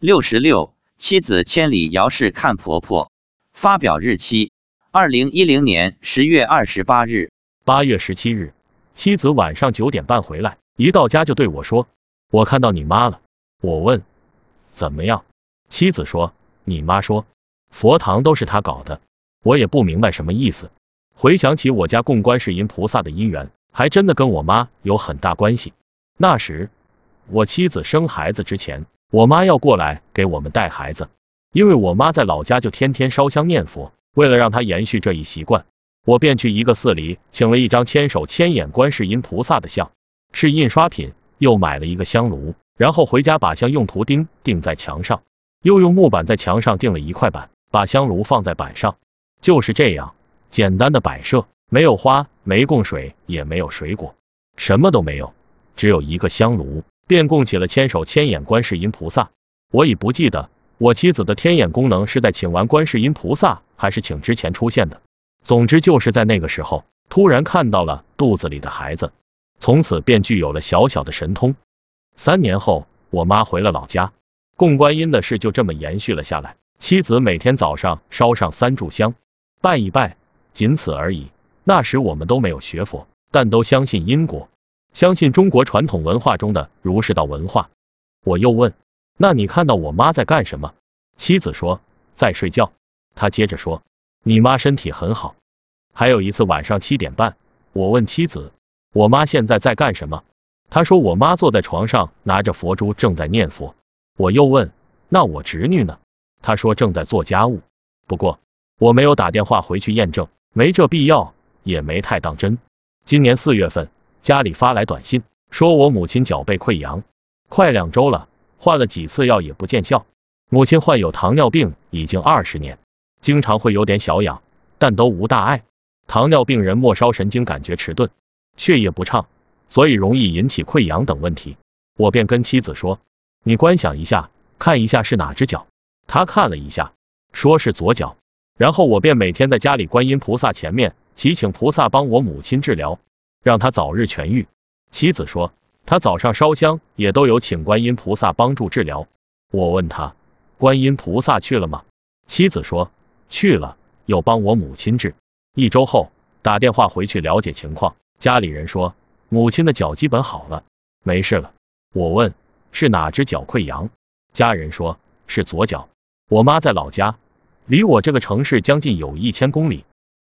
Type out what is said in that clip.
六十六，妻子千里遥视看婆婆。发表日期：二零一零年十月二十八日。八月十七日，妻子晚上九点半回来，一到家就对我说：“我看到你妈了。”我问：“怎么样？”妻子说：“你妈说佛堂都是她搞的。”我也不明白什么意思。回想起我家供观世音菩萨的姻缘，还真的跟我妈有很大关系。那时我妻子生孩子之前，我妈要过来给我们带孩子，因为我妈在老家就天天烧香念佛，为了让她延续这一习惯，我便去一个寺里请了一张千手千眼观世音菩萨的像，是印刷品，又买了一个香炉，然后回家把香用图钉钉在墙上，又用木板在墙上钉了一块板，把香炉放在板上，就是这样。简单的摆设，没有花，没供水，也没有水果，什么都没有，只有一个香炉，便供起了千手千眼观世音菩萨。我已不记得我妻子的天眼功能是在请完观世音菩萨，还是请之前出现的。总之就是在那个时候，突然看到了肚子里的孩子，从此便具有了小小的神通。三年后，我妈回了老家，供观音的事就这么延续了下来。妻子每天早上烧上三炷香，拜一拜。仅此而已。那时我们都没有学佛，但都相信因果，相信中国传统文化中的儒释道文化。我又问：“那你看到我妈在干什么？”妻子说：“在睡觉。”他接着说：“你妈身体很好。”还有一次晚上七点半，我问妻子：“我妈现在在干什么？”她说：“我妈坐在床上，拿着佛珠，正在念佛。”我又问：“那我侄女呢？”她说：“正在做家务。”不过我没有打电话回去验证。没这必要，也没太当真。今年四月份，家里发来短信，说我母亲脚背溃疡，快两周了，换了几次药也不见效。母亲患有糖尿病已经二十年，经常会有点小痒，但都无大碍。糖尿病人末梢神经感觉迟钝，血液不畅，所以容易引起溃疡等问题。我便跟妻子说：“你观想一下，看一下是哪只脚。”他看了一下，说是左脚。然后我便每天在家里观音菩萨前面祈请菩萨帮我母亲治疗，让他早日痊愈。妻子说，他早上烧香也都有请观音菩萨帮助治疗。我问他，观音菩萨去了吗？妻子说，去了，有帮我母亲治。一周后打电话回去了解情况，家里人说母亲的脚基本好了，没事了。我问是哪只脚溃疡，家人说是左脚。我妈在老家。离我这个城市将近有一千公里，